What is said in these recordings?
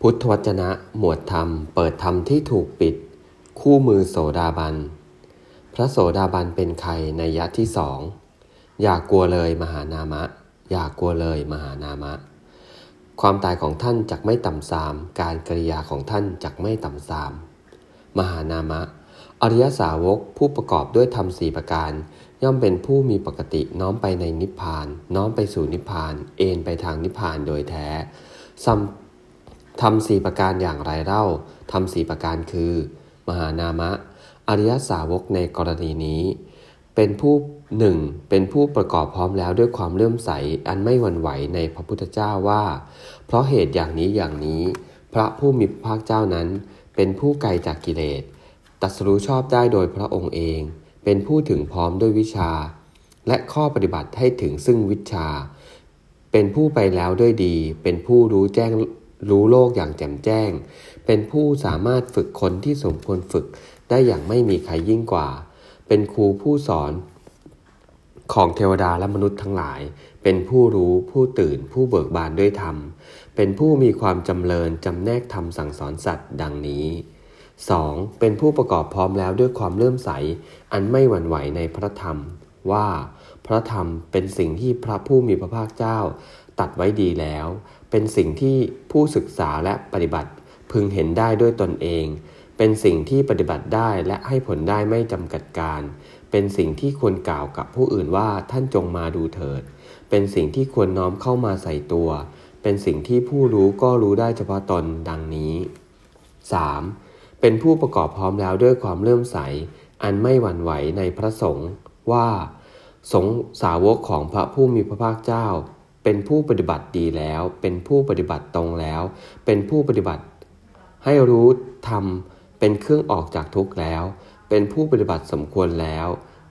พุทธวจนะหมวดธรรม เปิดธรรมที่ถูกปิด คู่มือโสดาบัน พระโสดาบันเป็นใครในยะที่สองอย่ากลัวเลยมหานามะ อย่ากลัวเลยมหานามะ ความตายของท่านจักไม่ต่ำสาม การกริยาของท่านจักไม่ต่ำสาม มหานามะ อริยสาวกผู้ประกอบด้วยธรรมสี่ประการ ย่อมเป็นผู้มีปกติน้อมไปในนิพพาน น้อมไปสู่นิพพาน เอนไปทางนิพพานโดยแท้ซัม ทำสี่ประการอย่างไรเล่าทำสี่ประการคือ มหานามะ อริยสาวกในกรณีนี้ เป็นผู้หนึ่งเป็นผู้ประกอบพร้อมแล้วด้วยความเลื่อมใสอันไม่หวั่นไหวในพระพุทธเจ้าว่า เพราะเหตุอย่างนี้อย่างนี้ พระผู้มีพระภาคเจ้านั้น เป็นผู้ไกลจากกิเลสตัดสรู้ชอบได้โดยพระองค์เอง เป็นผู้ถึงพร้อมด้วยวิชา และข้อปฏิบัติให้ถึงซึ่งวิชา เป็นผู้ไปแล้วด้วยดี เป็นผู้รู้แจ้ง รู้โลกอย่างแจ่มแจ้ง เป็นผู้สามารถฝึกคนที่สมควรฝึกได้อย่างไม่มีใครยิ่งกว่า เป็นครูผู้สอนของเทวดาและมนุษย์ทั้งหลาย เป็นผู้รู้ผู้ตื่นผู้เบิกบานด้วยธรรม เป็นผู้มีความจำเริญจำแนกธรรมสั่งสอนสัตว์ดังนี้ 2. เป็นผู้ประกอบพร้อมแล้วด้วยความเลื่อมใส อันไม่หวั่นไหวในพระธรรม ว่า พระธรรมเป็นสิ่งที่พระผู้มีพระภาคเจ้า ตัดไว้ดีแล้ว เป็นสิ่งที่ผู้ศึกษาและปฏิบัติพึงเห็นได้ด้วยตนเอง เป็นสิ่งที่ปฏิบัติได้และให้ผลได้ไม่จำกัดการ เป็นสิ่งที่ควรกล่าวกับผู้อื่นว่าท่านจงมาดูเถิด เป็นสิ่งที่ควรน้อมเข้ามาใส่ตัว เป็นสิ่งที่ผู้รู้ก็รู้ได้เฉพาะตนดังนี้ 3. เป็นผู้ประกอบพร้อมแล้วด้วยความเลื่อมใส อันไม่หวั่นไหวในพระสงฆ์ว่า สงสาวกของพระผู้มีพระภาคเจ้า เป็นผู้ปฏิบัติดีแล้ว เป็นผู้ปฏิบัติตรงแล้ว เป็นผู้ปฏิบัติ ให้รู้ทำเป็นเครื่องออกจากทุกข์แล้ว เป็นผู้ปฏิบัติสมควรแล้ว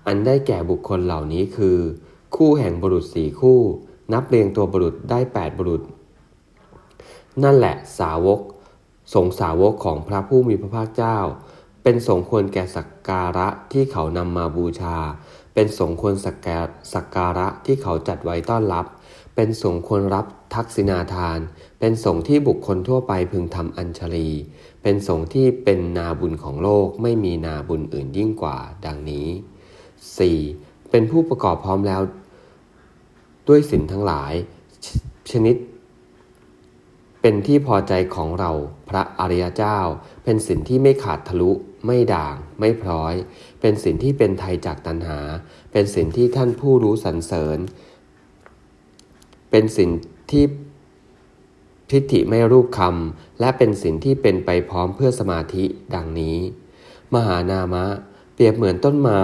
อันได้แก่บุคคลเหล่านี้คือ คู่แห่งบุรุษสี่คู่ นับเรียงตัวบุรุษได้แปดบุรุษ นั่นแหละสาวก สงสาวกของพระผู้มีพระภาคเจ้า เป็นสงควรแก่สักการะที่เขานำมาบูชา เป็นสงควรสักการะที่เขาจัดไว้ต้อนรับ เป็นสงควรรับทักษิณาทาน เป็นสงที่บุคคลทั่วไปพึงทำอัญชลี เป็นสงที่เป็นนาบุญของโลกไม่มีนาบุญอื่นยิ่งกว่าดังนี้ 4. เป็นผู้ประกอบพร้อมแล้ว ด้วยสินทั้งหลายชนิด เป็นที่พอใจของเราพระอริยเจ้า เป็นสินที่ไม่ขาดทะลุ ไม่ด่าง ไม่พร้อย เป็นสินที่เป็นไทยจากตัณหา เป็นสินที่ท่านผู้รู้สรรเสริญ เป็นสิ่งที่ทิฏฐิไม่รูปคำและเป็นสิ่งที่เป็นไปพร้อมเพื่อสมาธิดังนี้ มหานามะ เปรียบเหมือนต้นไม้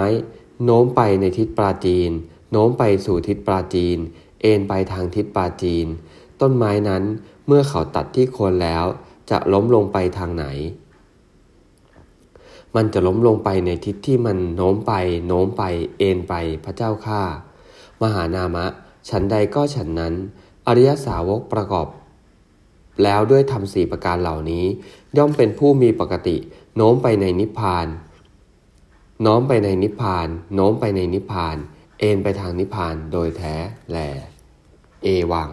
โน้มไปในทิศปราจีน โน้มไปสู่ทิศปราจีน เอ็นไปทางทิศปราจีน ต้นไม้นั้น เมื่อเขาตัดที่โคนแล้ว จะล้มลงไปทางไหน มันจะล้มลงไปในทิศที่มันโน้มไป โน้มไป เอ็นไปพระเจ้าข้ามหานามะ ฉันใดก็ฉันนั้น อริยสาวกประกอบ แล้วด้วยธรรมสี่ประการเหล่านี้ ย่อมเป็นผู้มีปกติ โน้มไปในนิพพานน้อมไปในนิพพาน โน้มไปในนิพพาน เอ็นไปทางนิพพานโดยแท้แล เอวัง